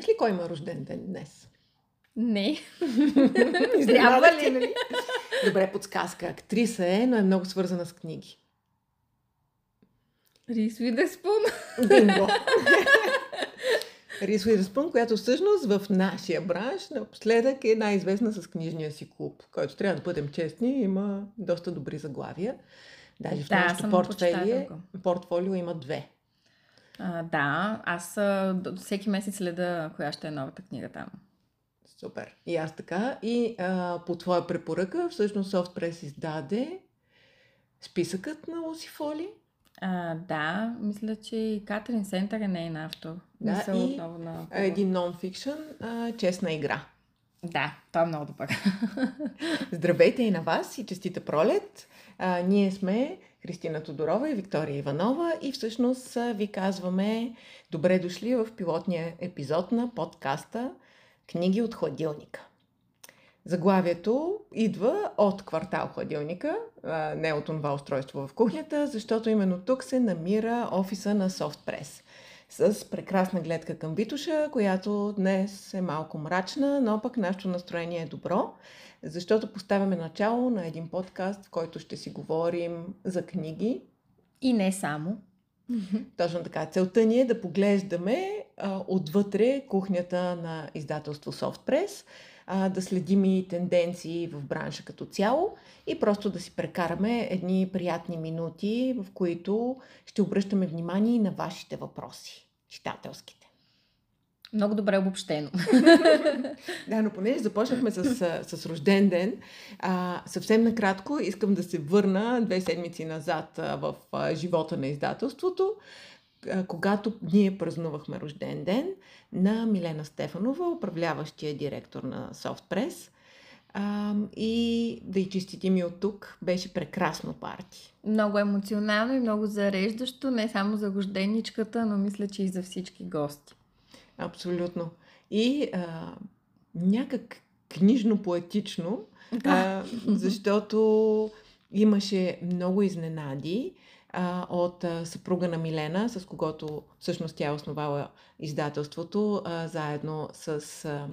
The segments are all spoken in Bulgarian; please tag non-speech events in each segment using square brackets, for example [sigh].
Знаеш ли кой има рожден ден днес? Не. [laughs] Трябва ли? Нали? Добре, подсказка. Актриса е, но е много свързана с книги. Рис Уидърспун. Бинго! [laughs] Рис Уидърспун, която всъщност в нашия бранш напоследък е най-известна с книжния си клуб, който трябва да бъдем честни, има доста добри заглавия. Даже в Да, нашото портфолио, портфолио има две. А, да, аз а, всеки месец следа коя ще е новата книга там. Супер. И аз така. И а, по твоя препоръка, всъщност Softpress издаде списъкът на Луси Фоли. А, да, мисля, че и Катрин Сентър е нейн автор. Да, Мисъл и отново на... Един нон-фикшън, а, честна игра. Да, той е много добър. [laughs] Здравейте и на вас и честита пролет. А, ние сме Христина Тодорова и Виктория Иванова. И всъщност ви казваме добре дошли в пилотния епизод на подкаста Книги от хладилника. Заглавието идва от квартал хладилника, не от това устройство в кухнята, защото именно тук се намира офиса на Softpress с прекрасна гледка към Витуша, която днес е малко мрачна, но пък нашето настроение е добро, защото поставяме начало на един подкаст, в който ще си говорим за книги. И не само. [laughs] Точно така. Целта ни е да поглеждаме а, отвътре кухнята на издателство Softpress, а, да следим и тенденции в бранша като цяло и просто да си прекараме едни приятни минути, в които ще обръщаме внимание и на вашите въпроси, читателските. Много добре обобщено. [laughs] Да, но понеже започнахме с, с рожден ден, а, съвсем накратко искам да се върна две седмици назад а, в а, живота на издателството, а, когато ние празнувахме рожден ден на Милена Стефанова, управляващия директор на Softpress. А, и да и честитим и от тук, беше прекрасно парти. Много емоционално и много зареждащо, не само за рожденичката, но мисля, че и за всички гости. Абсолютно. И а, някак книжно-поетично, а, защото имаше много изненади а, от а, съпруга на Милена, с когото всъщност тя е основала издателството, а, заедно с а,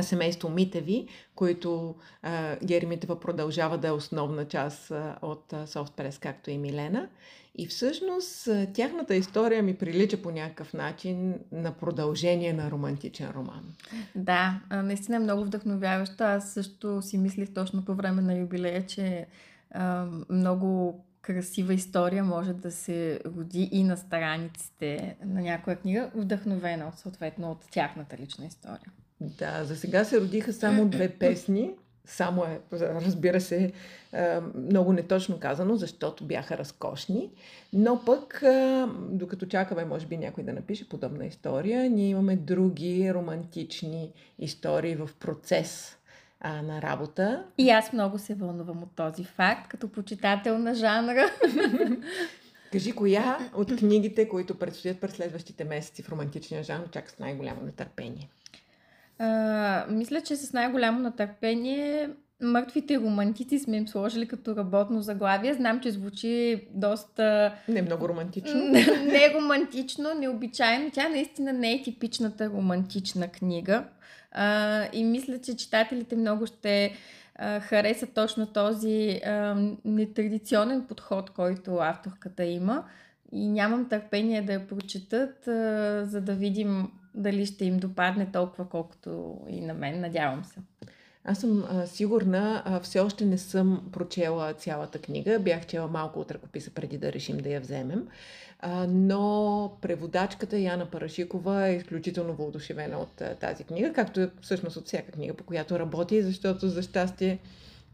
семейство Митеви, които а, Гери Митева продължава да е основна част а, от Softpress, както и Милена. И всъщност тяхната история ми прилича по някакъв начин на продължение на романтичен роман. Да, наистина е много вдъхновяващо. Аз също си мислих точно по време на юбилея, че а, много красива история може да се роди и на страниците на някоя книга, вдъхновена съответно от тяхната лична история. Да, за сега се родиха само две [clears throat] песни. Само е, разбира се, много неточно казано, защото бяха разкошни. Но пък, докато чакаме, може би някой да напише подобна история, ние имаме други романтични истории в процес а, на работа. И аз много се вълнувам от този факт, като почитател на жанра. [laughs] Кажи, коя от книгите, които предстоят през следващите месеци в романтичния жанр, чака с най-голямо нетърпение? А, мисля, че с най-голямо натърпение мъртвите романтици сме им сложили като работно заглавие. Знам, че звучи доста Не много романтично. не романтично, необичайно. Тя наистина не е типичната романтична книга. А, и мисля, че читателите много ще а, харесат точно този а, нетрадиционен подход, който авторката има. И нямам търпение да я прочетат, а, за да видим дали ще им допадне толкова, колкото и на мен. Надявам се. Аз съм а, сигурна, а, все още не съм прочела цялата книга. Бях чела малко от ръкописа преди да решим да я вземем. А, но преводачката Яна Парашикова е изключително въодушевена от а, тази книга, както е всъщност от всяка книга, по която работи, защото за щастие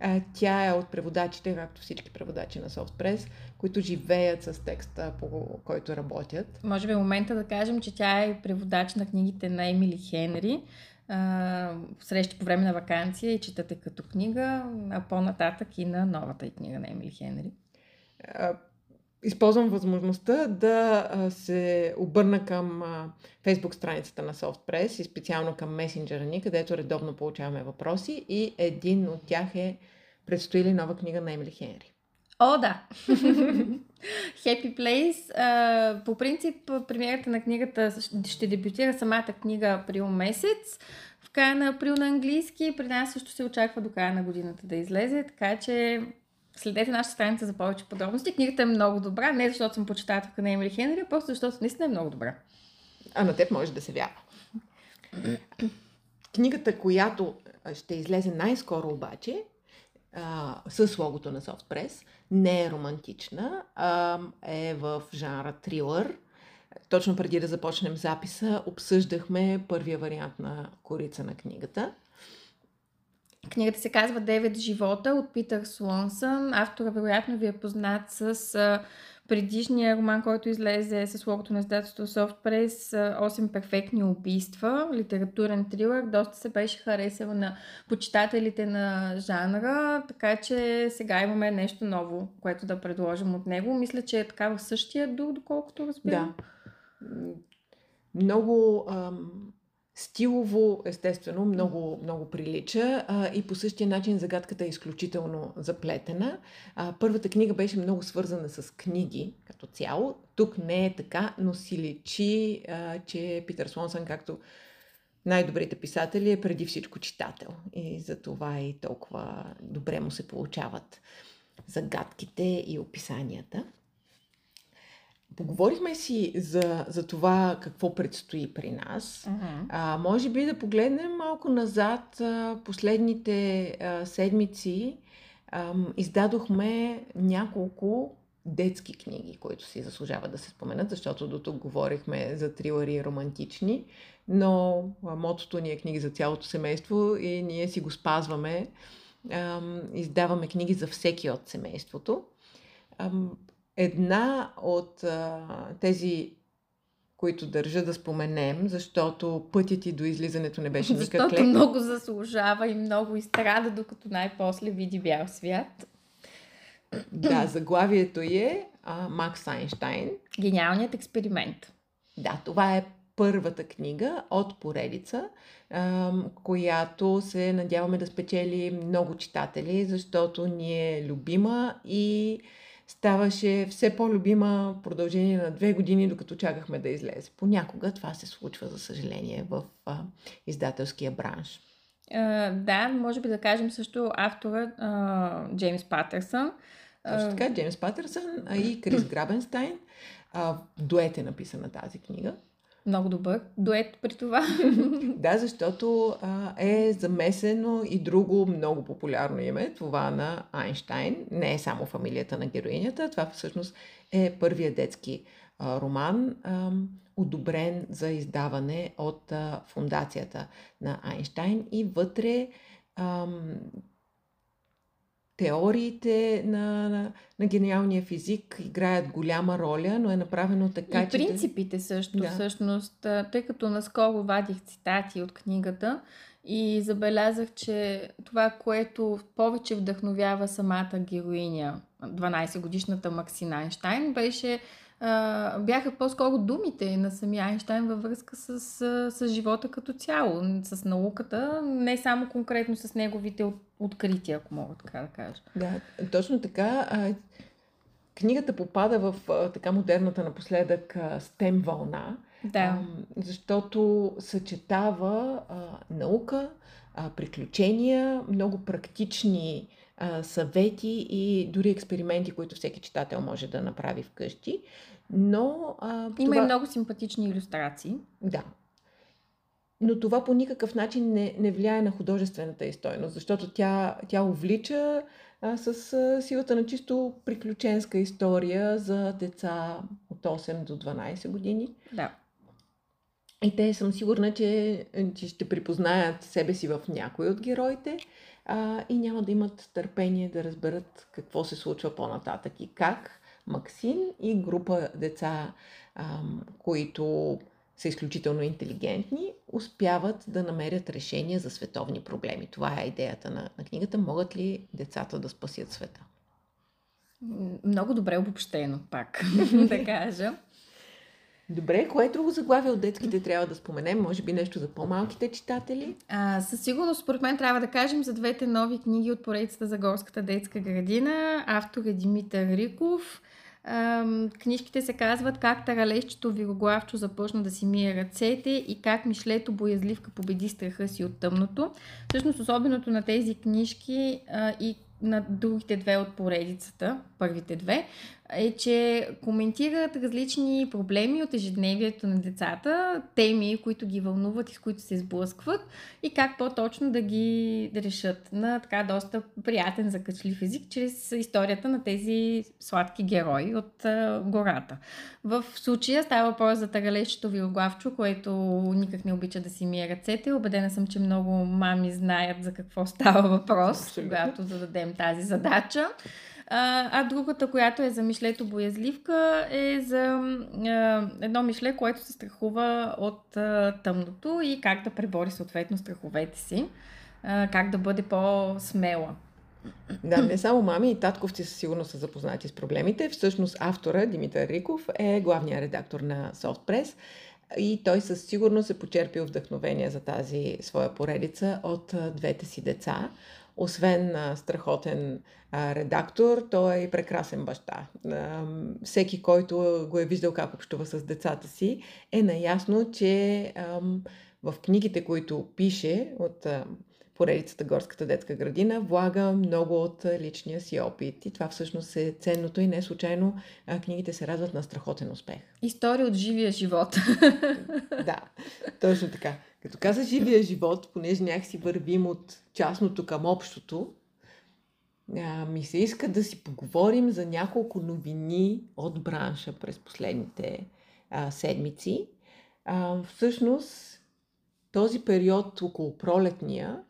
а, тя е от преводачите, както всички преводачи на Softpress, които живеят с текста, по който работят. Може би е момента да кажем, че тя е преводач на книгите на Емили Хенри. А, срещи по време на вакансия и четате като книга, а по-нататък и на новата и книга на Емили Хенри. А, използвам възможността да се обърна към фейсбук страницата на Softpress и специално към месенджера ни, където редовно получаваме въпроси и един от тях е предстои ли нова книга на Емили Хенри. О, да! [laughs] Happy Place. По принцип, премиерата на книгата ще дебютира самата книга април месец. В края на април на английски. При нас също се очаква до края на годината да излезе, така че следете нашата страница за повече подробности. Книгата е много добра, не защото съм почитателка на Емили Хенри, а просто защото наистина е много добра. А на теб може да се вярва. Книгата, която ще излезе най-скоро обаче, а, с логото на Softpress, не е романтична, а е в жанра трилър. Точно преди да започнем записа, обсъждахме първия вариант на корица на книгата. Книгата се казва Девет живота от Питър Слонсън. Автора вероятно ви е познат с предишния роман, който излезе с логото на издателство Soft Press 8 перфектни убийства, литературен трилър, доста се беше харесал на почитателите на жанра, така че сега имаме нещо ново, което да предложим от него. Мисля, че е така в същия дух, доколкото разбирам. Да. Много ам, Стилово, естествено, много, много прилича и по същия начин загадката е изключително заплетена. Първата книга беше много свързана с книги като цяло. Тук не е така, но си личи, че Питър Слонсън, както най-добрите писатели, е преди всичко читател. И за това и толкова добре му се получават загадките и описанията. Поговорихме си за, за това какво предстои при нас. Uh-huh. А, може би да погледнем малко назад. А, последните а, седмици а, издадохме няколко детски книги, които си заслужават да се споменат, защото до тук говорихме за трилъри романтични, но мотото ни е книги за цялото семейство и ние си го спазваме. Издаваме книги за всеки от семейството. Една от а, тези, които държа да споменем, защото пътят и до излизането не беше никак Защото лек. много заслужава и много изстрада, докато най-после види бял свят. Да, заглавието е а, Макс Айнштайн. Гениалният експеримент. Да, това е първата книга от поредица, която се надяваме да спечели много читатели, защото ни е любима и ставаше все по-любима продължение на две години, докато чакахме да излезе. Понякога това се случва, за съжаление, в а, издателския бранш. Uh, да, може би да кажем също автора uh, Джеймс Патърсън. Също така, Джеймс Патърсън, а и Крис Грабенстайн. Uh, дует е написана тази книга. Много добър дует при това. [laughs] да, защото а, е замесено и друго много популярно име, това на Айнштайн. Не е само фамилията на героинята, това всъщност е първият детски а, роман, а, одобрен за издаване от а, фундацията на Айнштайн и вътре теориите на, на, на гениалния физик играят голяма роля, но е направено така, и че... И принципите също, да. всъщност, тъй като наскоро вадих цитати от книгата и забелязах, че това, което повече вдъхновява самата героиня, 12-годишната Максина Айнштайн, беше а, бяха по-скоро думите на самия Айнштайн във връзка с, с, с живота като цяло, с науката, не само конкретно с неговите от, открития, ако мога така да кажа. Да, точно така. А, книгата попада в а, така модерната напоследък а, STEM вълна, да. а, защото съчетава а, наука, а, приключения, много практични а, съвети и дори експерименти, които всеки читател може да направи вкъщи. Но. А, Има това... и много симпатични иллюстрации. Да. Но това по никакъв начин не, не влияе на художествената истойност, защото тя, тя увлича а, с а, силата на чисто приключенска история за деца от 8 до 12 години. Да. И те съм сигурна, че, че ще припознаят себе си в някой от героите а, и няма да имат търпение да разберат какво се случва по-нататък и как Максим и група деца, а, които са изключително интелигентни, успяват да намерят решения за световни проблеми. Това е идеята на, на книгата. Могат ли децата да спасят света? Много добре обобщено, пак [laughs] да кажа. Добре, кое друго заглавие от детските трябва да споменем? Може би нещо за по-малките читатели? А, със сигурност, според мен, трябва да кажем за двете нови книги от поредицата за горската детска градина. Автор е Димитър Риков. Ам, книжките се казват как таралещето вироглавчо започна да си мие ръцете и как Мишлето боязливка победи страха си от тъмното. Всъщност особеното на тези книжки а, и на другите две от поредицата, първите две, е, че коментират различни проблеми от ежедневието на децата, теми, които ги вълнуват и с които се сблъскват и как по-точно да ги решат на така доста приятен закачлив език, чрез историята на тези сладки герои от а, гората. В случая става въпрос за тагалещето вилоглавчо, което никак не обича да си мие ръцете. Обедена съм, че много мами знаят за какво става въпрос, когато зададем тази задача. А, а другата, която е за мишлето боязливка, е за а, едно мишле, което се страхува от а, тъмното и как да пребори съответно страховете си, а, как да бъде по-смела. Да, не само мами и татковци със сигурност са запознати с проблемите. Всъщност автора Димитър Риков е главният редактор на Softpress и той със сигурност е почерпил вдъхновение за тази своя поредица от двете си деца освен страхотен редактор, той е и прекрасен баща. Всеки, който го е виждал как общува с децата си, е наясно, че в книгите, които пише от поредицата Горската детска градина, влага много от личния си опит. И това всъщност е ценното и не случайно а, книгите се радват на страхотен успех. История от живия живот. [laughs] да, точно така. Като каза живия живот, понеже някакси вървим от частното към общото, а, ми се иска да си поговорим за няколко новини от бранша през последните а, седмици. А, всъщност, този период около пролетния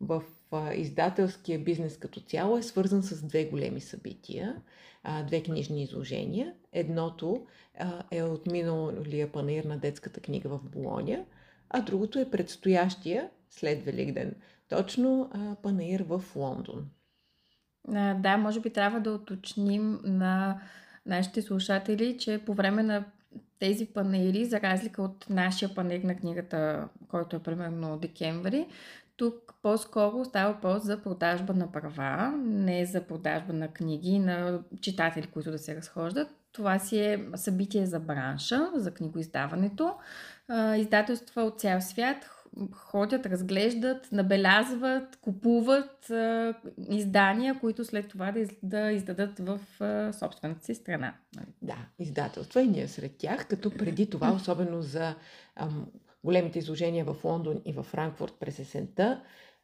в издателския бизнес като цяло е свързан с две големи събития, две книжни изложения. Едното е от миналия панер на детската книга в Болония, а другото е предстоящия след Великден. Точно панаир в Лондон. Да, може би трябва да уточним на нашите слушатели, че по време на тези панери, за разлика от нашия панер на книгата, който е примерно декември, тук по-скоро става въпрос за продажба на права, не за продажба на книги на читатели, които да се разхождат. Това си е събитие за бранша, за книгоиздаването. Издателства от цял свят ходят, разглеждат, набелязват, купуват а, издания, които след това да, из, да издадат в а, собствената си страна. Да, издателства и ние сред тях, като преди това, особено за ам, големите изложения в Лондон и в Франкфурт през есента,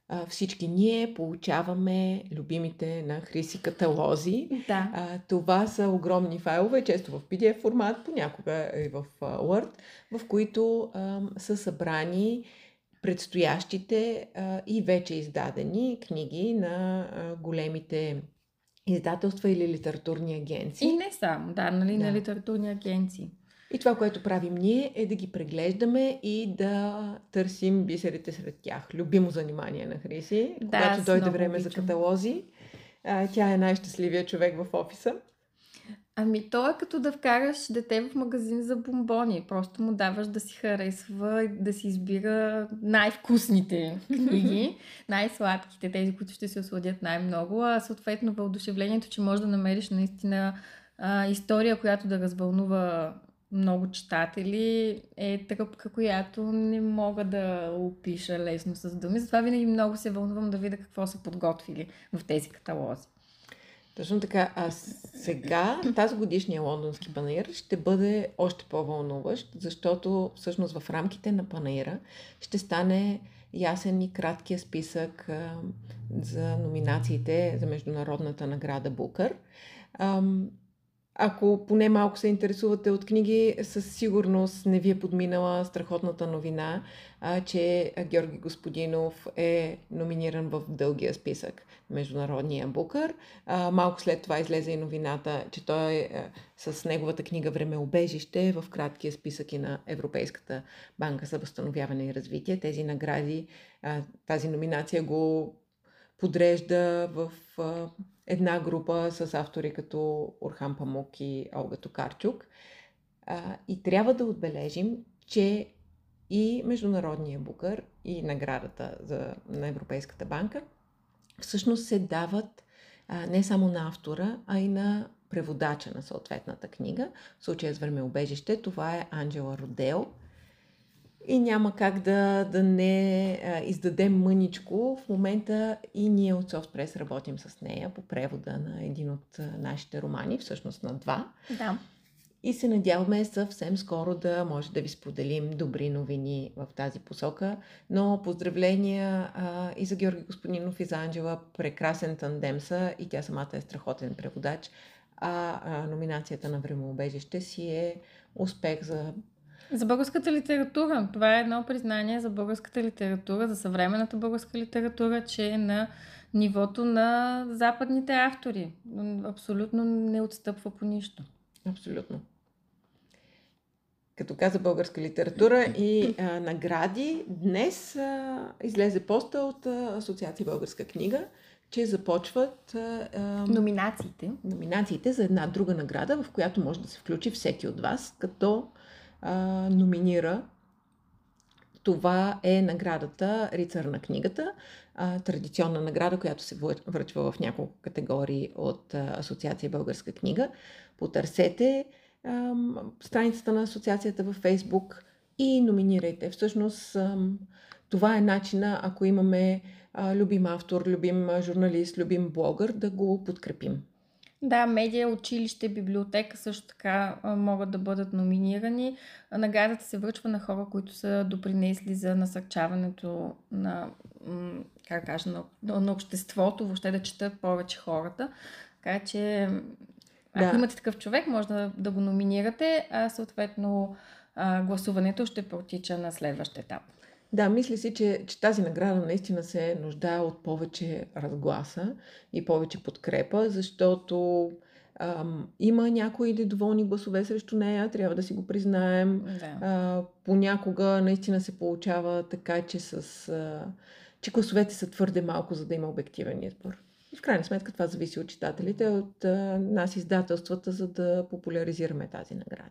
а, всички ние получаваме любимите на Хриси каталози. Да. А, това са огромни файлове, често в PDF формат, понякога и в Word, в които а, са събрани предстоящите а, и вече издадени книги на а, големите издателства или литературни агенции. И не само, да, нали, да. на литературни агенции. И това, което правим ние, е да ги преглеждаме и да търсим бисерите сред тях. Любимо занимание на Хриси. Да, Когато дойде време обичам. за каталози, тя е най-щастливия човек в офиса. Ами то е като да вкараш дете в магазин за бомбони. Просто му даваш да си харесва, да си избира най-вкусните книги, [laughs] най-сладките, тези, които ще се осладят най-много, а съответно въодушевлението, че можеш да намериш наистина а, история, която да развълнува много читатели, е тръпка, която не мога да опиша лесно с думи. Затова винаги много се вълнувам да видя какво са подготвили в тези каталози. Точно така. А сега тази годишния лондонски панаир ще бъде още по-вълнуващ, защото всъщност в рамките на панаира ще стане ясен и краткия списък а, за номинациите за Международната награда Букър. Ако поне малко се интересувате от книги, със сигурност не ви е подминала страхотната новина, а, че Георги Господинов е номиниран в дългия списък Международния Букър. Малко след това излезе и новината, че той е, с неговата книга Времеобежище в краткия списък и на Европейската банка за възстановяване и развитие. Тези награди, тази номинация го подрежда в една група с автори като Орхан Памук и Олга Токарчук. И трябва да отбележим, че и Международния букър и наградата за, на Европейската банка всъщност се дават не само на автора, а и на преводача на съответната книга. В случая с времеобежище това е Анджела Родео. И няма как да, да не а, издадем мъничко. В момента и ние от Softpress работим с нея по превода на един от нашите романи, всъщност на два. Да. И се надяваме съвсем скоро да може да ви споделим добри новини в тази посока. Но поздравления а, и за Георги Господинов и за Анджела. Прекрасен тандем са и тя самата е страхотен преводач. А, а номинацията на Времеобежище си е успех за за българската литература. Това е едно признание за българската литература, за съвременната българска литература, че е на нивото на западните автори. Абсолютно не отстъпва по нищо. Абсолютно. Като каза българска литература и а, награди, днес а, излезе поста от а, Асоциация Българска книга, че започват а, а, Номинациите. номинациите за една друга награда, в която може да се включи всеки от вас, като а, номинира. Това е наградата Рицар на книгата, а, традиционна награда, която се връчва в няколко категории от а, Асоциация Българска книга. Потърсете а, страницата на асоциацията във Фейсбук и номинирайте. Всъщност това е начина, ако имаме а, любим автор, любим журналист, любим блогър, да го подкрепим. Да, медиа, училище, библиотека също така могат да бъдат номинирани. Наградата се връчва на хора, които са допринесли за насърчаването на, как кажа, на, на обществото, въобще да четат повече хората. Така че, ако да. имате такъв човек, може да, да го номинирате, а съответно гласуването ще протича на следващ етап. Да, мисля си, че, че тази награда наистина се нуждае от повече разгласа и повече подкрепа, защото ам, има някои недоволни гласове срещу нея, трябва да си го признаем. Да. А, понякога наистина се получава така, че, с, а, че гласовете са твърде малко, за да има обективен избор. И в крайна сметка това зависи от читателите, от а, нас издателствата, за да популяризираме тази награда.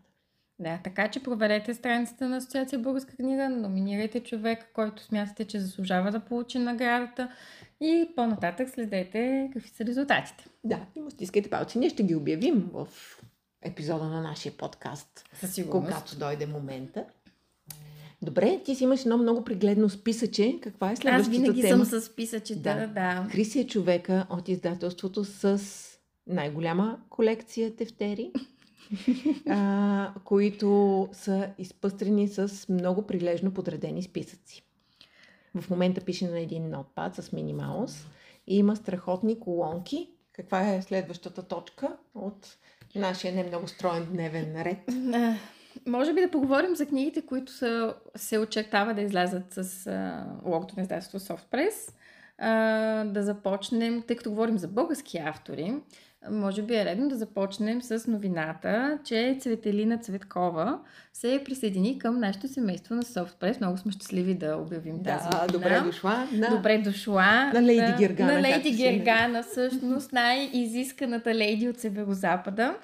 Да, така че проверете страницата на Асоциация Българска книга, номинирайте човек, който смятате, че заслужава да получи наградата и по-нататък следете какви са резултатите. Да, и му стискайте палци. Ние ще ги обявим в епизода на нашия подкаст, Със сигурност. когато дойде момента. Добре, ти си имаш едно много пригледно списъче. Каква е следващата Аз винаги тема? съм с списъчета, да. да. Криси е човека от издателството с най-голяма колекция тефтери [laughs] а, които са изпъстрени с много прилежно подредени списъци. В момента пише на един нотпад с минимаус и има страхотни колонки. Каква е следващата точка от нашия не много строен дневен ред? А, може би да поговорим за книгите, които са, се очертава да излязат с а, логото на издателство Softpress. А, да започнем, тъй като говорим за български автори, може би е редно да започнем с новината, че Цветелина Цветкова се присъедини към нашето семейство на Softpress. Много сме щастливи да обявим да, тази новина. добре дошла. На... Добре дошла. На Лейди Гергана. На Лейди Гергана, всъщност [laughs] най-изисканата лейди от Северозапада.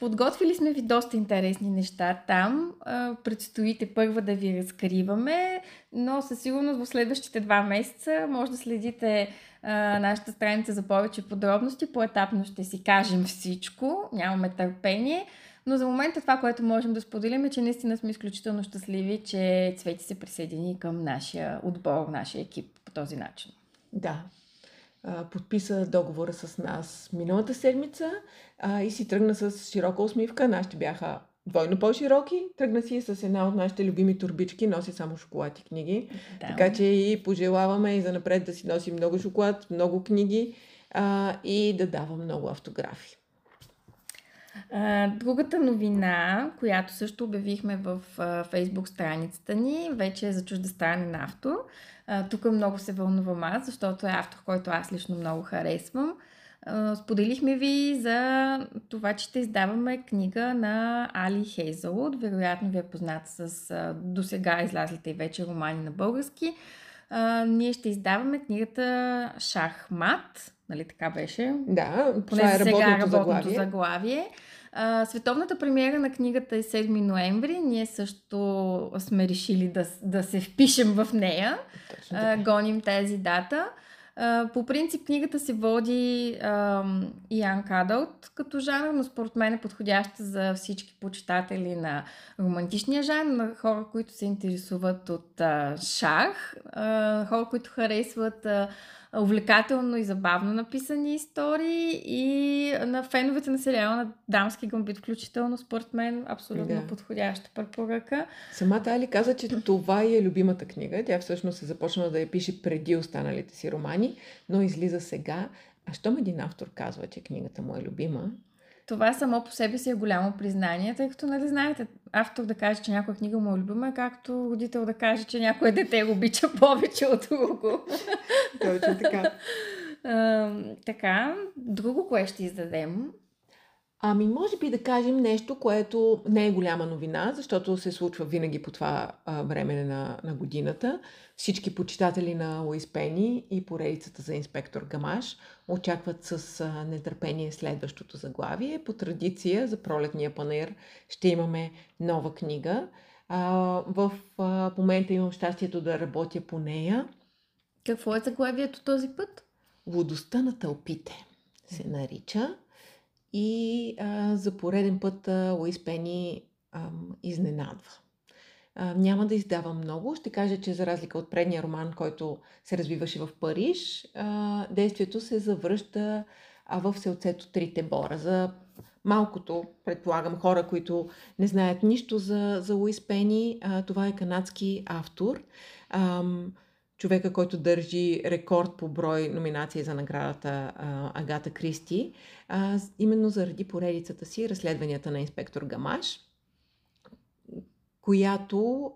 Подготвили сме ви доста интересни неща там. Предстоите първа да ви разкриваме, но със сигурност в следващите два месеца може да следите нашата страница за повече подробности. Поетапно ще си кажем всичко, нямаме търпение. Но за момента това, което можем да споделим е, че наистина сме изключително щастливи, че Цвети се присъедини към нашия отбор, нашия екип по този начин. Да, подписа договора с нас миналата седмица а, и си тръгна с широка усмивка. Нашите бяха двойно по-широки. Тръгна си с една от нашите любими турбички, носи само шоколад и книги. Да. Така че и пожелаваме и за напред да си носи много шоколад, много книги а, и да дава много автографи. Другата новина, която също обявихме в фейсбук страницата ни, вече е за чуждестранен автор. Тук много се вълнувам аз, защото е автор, който аз лично много харесвам. Споделихме ви за това, че ще издаваме книга на Али Хейзълуд. Вероятно ви е познат с до сега излязлите и вече романи на български. Ние ще издаваме книгата Шахмат, нали така беше? Да, Поне това е работното, заглавие. заглавие. А, световната премиера на книгата е 7 ноември. Ние също сме решили да, да се впишем в нея. А, гоним тази дата. по принцип книгата се води Ян Кадълт като жанр, но според мен е подходяща за всички почитатели на романтичния жанр, на хора, които се интересуват от а, шах, а, хора, които харесват а, увлекателно и забавно написани истории и на феновете на сериала на Дамски гамбит, включително според мен абсолютно да. подходяща препоръка. Самата Али каза, че това е любимата книга. Тя всъщност е започнала да я пише преди останалите си романи, но излиза сега. А щом един автор казва, че книгата му е любима, това само по себе си е голямо признание, тъй като, нали знаете, автор да каже, че някоя книга му е любима, както родител да каже, че някое дете го обича [laughs] повече от друго. Точно така. а, така, друго, кое ще издадем? Ами, може би да кажем нещо, което не е голяма новина, защото се случва винаги по това а, време на, на годината. Всички почитатели на Луис Пени и поредицата за инспектор Гамаш очакват с а, нетърпение следващото заглавие. По традиция за пролетния панер ще имаме нова книга. А, в а, момента имам щастието да работя по нея. Какво е заглавието този път? Водостта на тълпите се нарича. И а, за пореден път а, Луис Пени а, изненадва. А, няма да издавам много. Ще кажа, че за разлика от предния роман, който се развиваше в Париж, а, действието се завръща а, в селцето Трите Бора. За малкото, предполагам, хора, които не знаят нищо за, за Луис Пени, а, това е канадски автор. А, човека, който държи рекорд по брой номинации за наградата Агата Кристи, именно заради поредицата си разследванията на инспектор Гамаш, която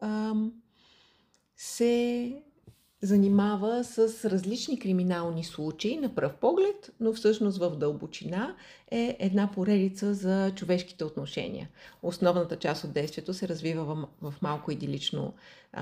се занимава с различни криминални случаи на пръв поглед, но всъщност в дълбочина е една поредица за човешките отношения. Основната част от действието се развива в, малко идилично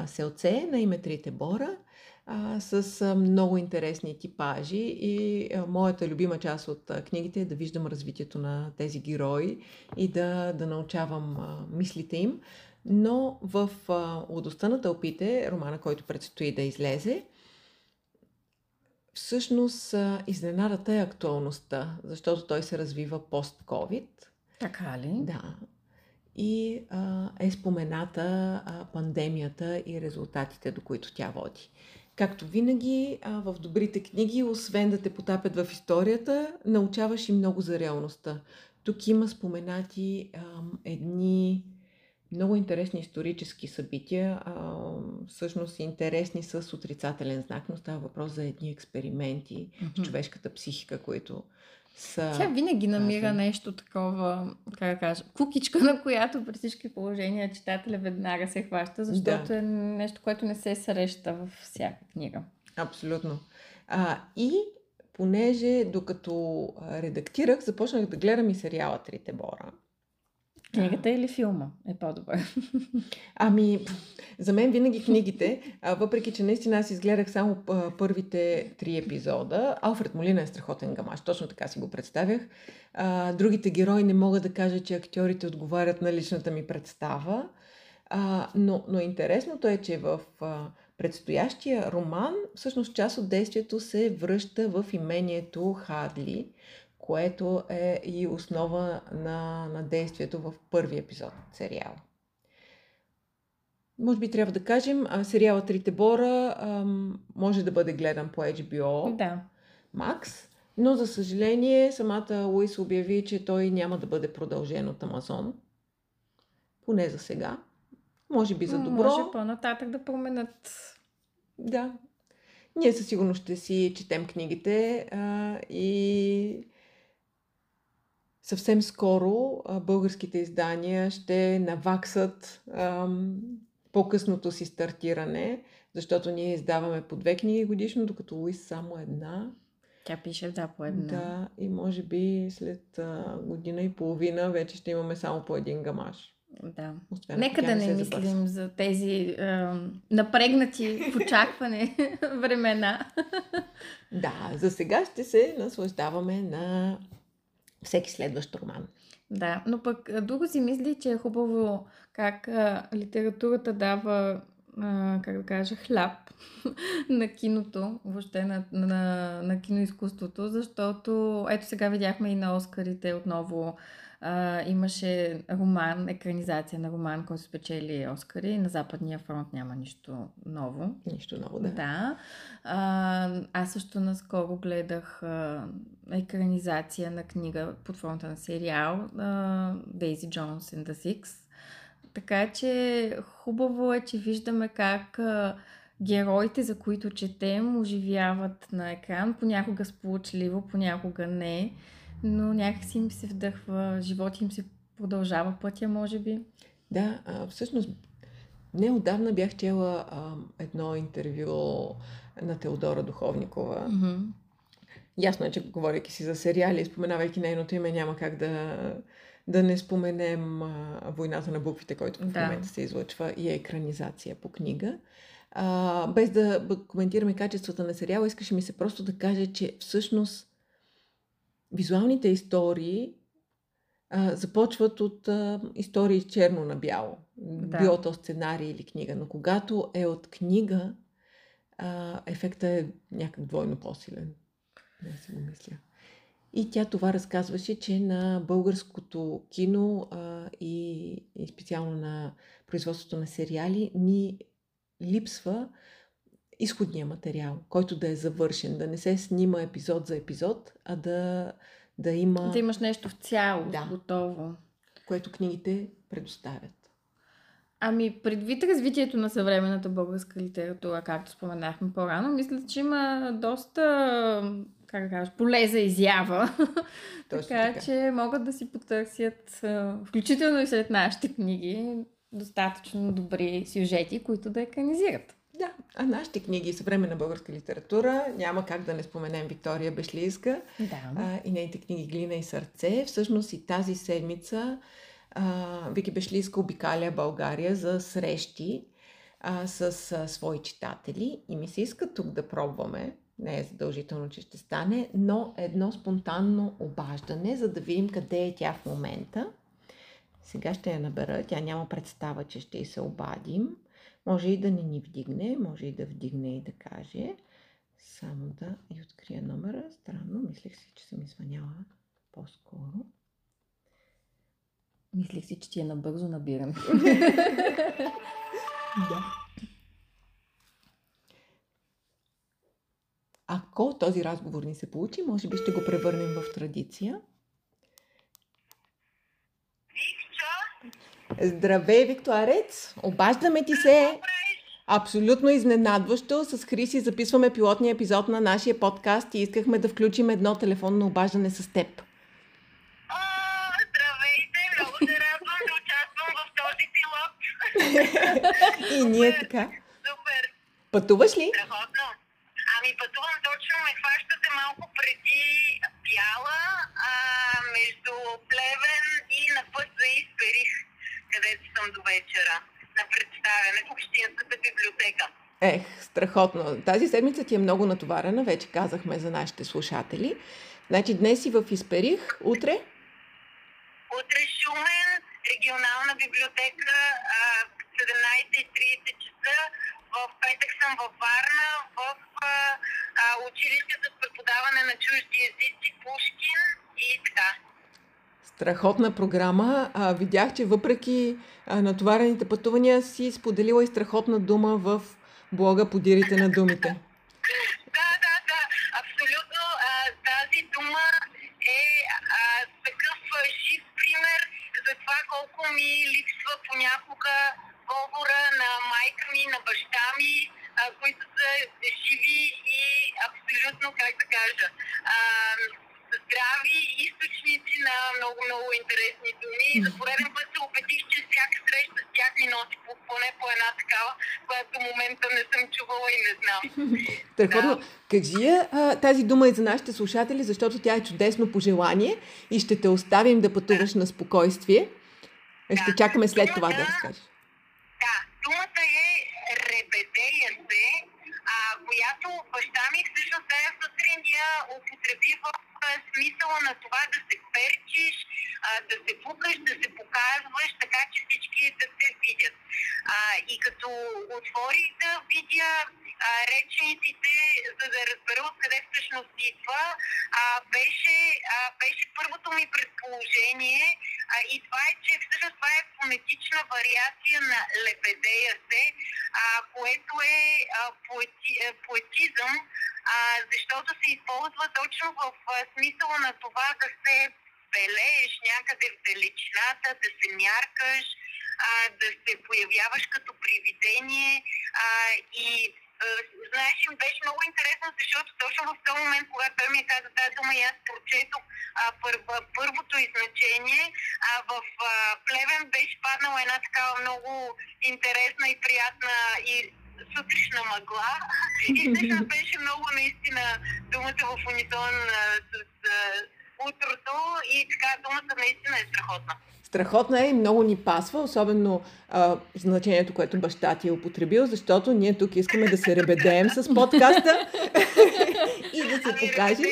селце на име Трите Бора – а, с а, много интересни типажи и а, моята любима част от а, книгите е да виждам развитието на тези герои и да, да научавам а, мислите им. Но в а, Лудостта на тълпите, романа, който предстои да излезе, всъщност а, изненадата е актуалността, защото той се развива пост-ковид. Така ли? Да. И а, е спомената а, пандемията и резултатите, до които тя води. Както винаги, в добрите книги, освен да те потапят в историята, научаваш и много за реалността. Тук има споменати а, едни много интересни исторически събития, а, всъщност интересни с отрицателен знак, но става въпрос за едни експерименти mm-hmm. с човешката психика, които са... Тя винаги намира казвам. нещо такова, как да кажа, кукичка, на която при всички положения читателя веднага се хваща, защото да. е нещо, което не се среща във всяка книга. Абсолютно. А, и понеже докато редактирах, започнах да гледам и сериала Трите Бора. Книгата или филма е по-добър? Ами, за мен винаги книгите, въпреки че наистина аз изгледах само първите три епизода. Алфред Молина е страхотен гамаш, точно така си го представях. Другите герои не мога да кажа, че актьорите отговарят на личната ми представа. Но, но интересното е, че в предстоящия роман, всъщност част от действието се връща в имението Хадли, което е и основа на, на действието в първи епизод от сериала. Може би трябва да кажем, сериала Трите Бора ам, може да бъде гледан по HBO да. Max, но за съжаление самата Луис обяви, че той няма да бъде продължен от Амазон. Поне за сега. Може би за добро. Може по-нататък да променят. Да. Ние със сигурност ще си четем книгите а, и съвсем скоро българските издания ще наваксат ам, по-късното си стартиране, защото ние издаваме по две книги годишно, докато Луис само една. Тя пише да по една. Да, и може би след а, година и половина вече ще имаме само по един гамаш. Да. Освен, Нека да не, не мислим за тези е, напрегнати в очакване [laughs] времена. [laughs] Да, за сега ще се наслаждаваме на всеки следващ роман. Да, но пък друго си мисли, че е хубаво как а, литературата дава, а, как да кажа, хляб [laughs] на киното, въобще на, на, на киноизкуството, защото ето сега видяхме и на Оскарите отново а, имаше роман, екранизация на роман, който спечели Оскари. На Западния фронт няма нищо ново. Нищо ново, да. Да. А, аз също наскоро гледах а, екранизация на книга под формата на сериал Дейзи Джонс and the Six. Така че хубаво е, че виждаме как а, героите, за които четем, оживяват на екран. Понякога сполучливо, понякога не но някакси им се вдъхва, живот им се продължава пътя, може би. Да, а, всъщност неодавна бях чела а, едно интервю на Теодора Духовникова. Mm-hmm. Ясно е, че говорейки си за сериали, споменавайки нейното име, няма как да, да не споменем а, Войната на буквите, който в да. момента се излъчва и е екранизация по книга. А, без да коментираме качествата на сериала, искаше ми се просто да кажа, че всъщност визуалните истории а, започват от а, истории черно на бяло. Да. Било то сценарий или книга. Но когато е от книга, а, ефектът е някак двойно по-силен. Не си го мисля. И тя това разказваше, че на българското кино а, и, и специално на производството на сериали ни липсва изходния материал, който да е завършен, да не се снима епизод за епизод, а да, да има... Да имаш нещо в цяло, да, готово. Което книгите предоставят. Ами, предвид развитието на съвременната българска литература, както споменахме по-рано, мисля, че има доста, как да кажа, поле за изява. [laughs] така, така, че могат да си потърсят, включително и след нашите книги, достатъчно добри сюжети, които да екранизират. Да, а нашите книги съвременна българска литература няма как да не споменем Виктория Бешлийска да. а, и нейните книги Глина и сърце. Всъщност и тази седмица а, Вики Бешлийска обикаля България за срещи а, с а, свои читатели и ми се иска тук да пробваме не е задължително, че ще стане, но едно спонтанно обаждане, за да видим къде е тя в момента. Сега ще я набера, тя няма представа, че ще й се обадим. Може и да не ни вдигне, може и да вдигне и да каже. Само да и открия номера. Странно, мислех си, че съм извъняла по-скоро. Мислех си, че ти е набързо набиран. [laughs] да. Ако този разговор ни се получи, може би ще го превърнем в традиция. Здравей, Викторец! Обаждаме ти се абсолютно изненадващо. С Хриси записваме пилотния епизод на нашия подкаст и искахме да включим едно телефонно обаждане с теб. О, здравейте! Много се радвам да участвам в този пилот. [laughs] и ние така. Супер! Пътуваш ли? Страхотно! Ами пътувам точно, ме хващате малко преди Бяла, а, между Плевен и на път за Изперих съм до вечера на представяне в Общинската библиотека. Ех, страхотно. Тази седмица ти е много натоварена, вече казахме за нашите слушатели. Значи днес си в Изперих, утре? Утре Шумен, регионална библиотека, 17.30 часа. В петък съм във Варна, в училище за преподаване на чужди езици Пушкин и така. Страхотна програма. А, видях, че въпреки а, натоварените пътувания си споделила и страхотна дума в блога Подирите на думите. Да, да, да, абсолютно. А, тази дума е а, такъв жив пример за това колко ми липсва понякога говора на майка ми, на баща ми, а, които са живи и абсолютно, как да кажа, а, здрави източници на много-много интересни думи. За пореден път се убедих, че всяка среща с тях ми носи по, поне по една такава, която до момента не съм чувала и не знам. [laughs] Страхотно. Да. Кажи я тази дума и за нашите слушатели, защото тя е чудесно пожелание и ще те оставим да пътуваш да. на спокойствие. Е, ще да. чакаме след това да разкажеш. Да, думата е ребедея се, а, която баща ми всъщност тази сутрин я употреби в смисъла на това да се перчиш, да се пукаш, да се показваш, така че всички да се видят. И като отворих да видя а, речениците, за да разбера откъде всъщност идва, а, беше, а, беше първото ми предположение а, и това е, че всъщност това е фонетична вариация на лебедея се, а, което е а, поети, а, поетизъм, а, защото се използва точно в а, смисъла на това да се пелееш някъде в далечината, да се мяркаш, а, да се появяваш като привидение а, и знаеш, им беше много интересно, защото точно в този момент, когато той ми каза тази дума, и аз прочетох а, пър, първото изначение, а в а, Плевен беше паднала една такава много интересна и приятна и сутрешна мъгла. И всъщност беше много наистина думата в унисон с, с утрото и така думата наистина е страхотна. Страхотна е и много ни пасва, особено а, значението, което баща ти е употребил, защото ние тук искаме да се ребедеем с подкаста [laughs] и да се ами, покажем.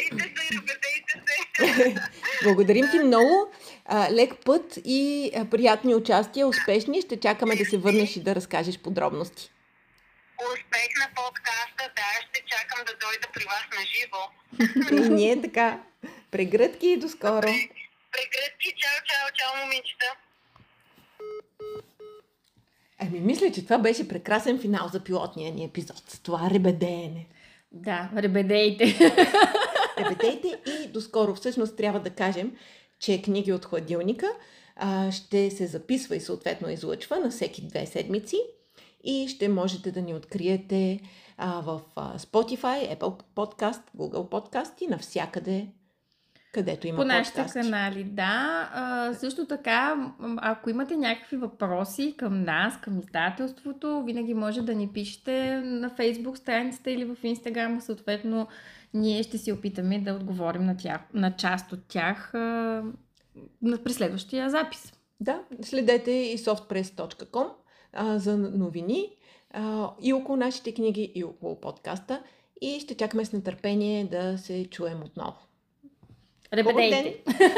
се. [laughs] Благодарим ти много. А, лек път и а, приятни участия, успешни. Ще чакаме да се върнеш и да разкажеш подробности. Успех на подкаста, да, ще чакам да дойда при вас на живо. [laughs] И ние така. Прегръдки и до скоро. Прегръдки, чао, чао, чао, момичета. Ами, мисля, че това беше прекрасен финал за пилотния ни епизод. Това ребедеене. Да, ребедейте. [laughs] Ребедейте и до скоро. Всъщност трябва да кажем, че книги от хладилника а, ще се записва и съответно излъчва на всеки две седмици и ще можете да ни откриете а, в а, Spotify, Apple Podcast, Google Podcast и навсякъде където има По нашите подкасти. канали, да. А, също така, ако имате някакви въпроси към нас, към издателството, винаги може да ни пишете на Facebook страницата или в Instagram. Съответно, ние ще си опитаме да отговорим на, тях, на част от тях а, на, при следващия запис. Да, следете и softpress.com а, за новини а, и около нашите книги, и около подкаста. И ще чакаме с нетърпение да се чуем отново. Ребедейте! Хубав ден!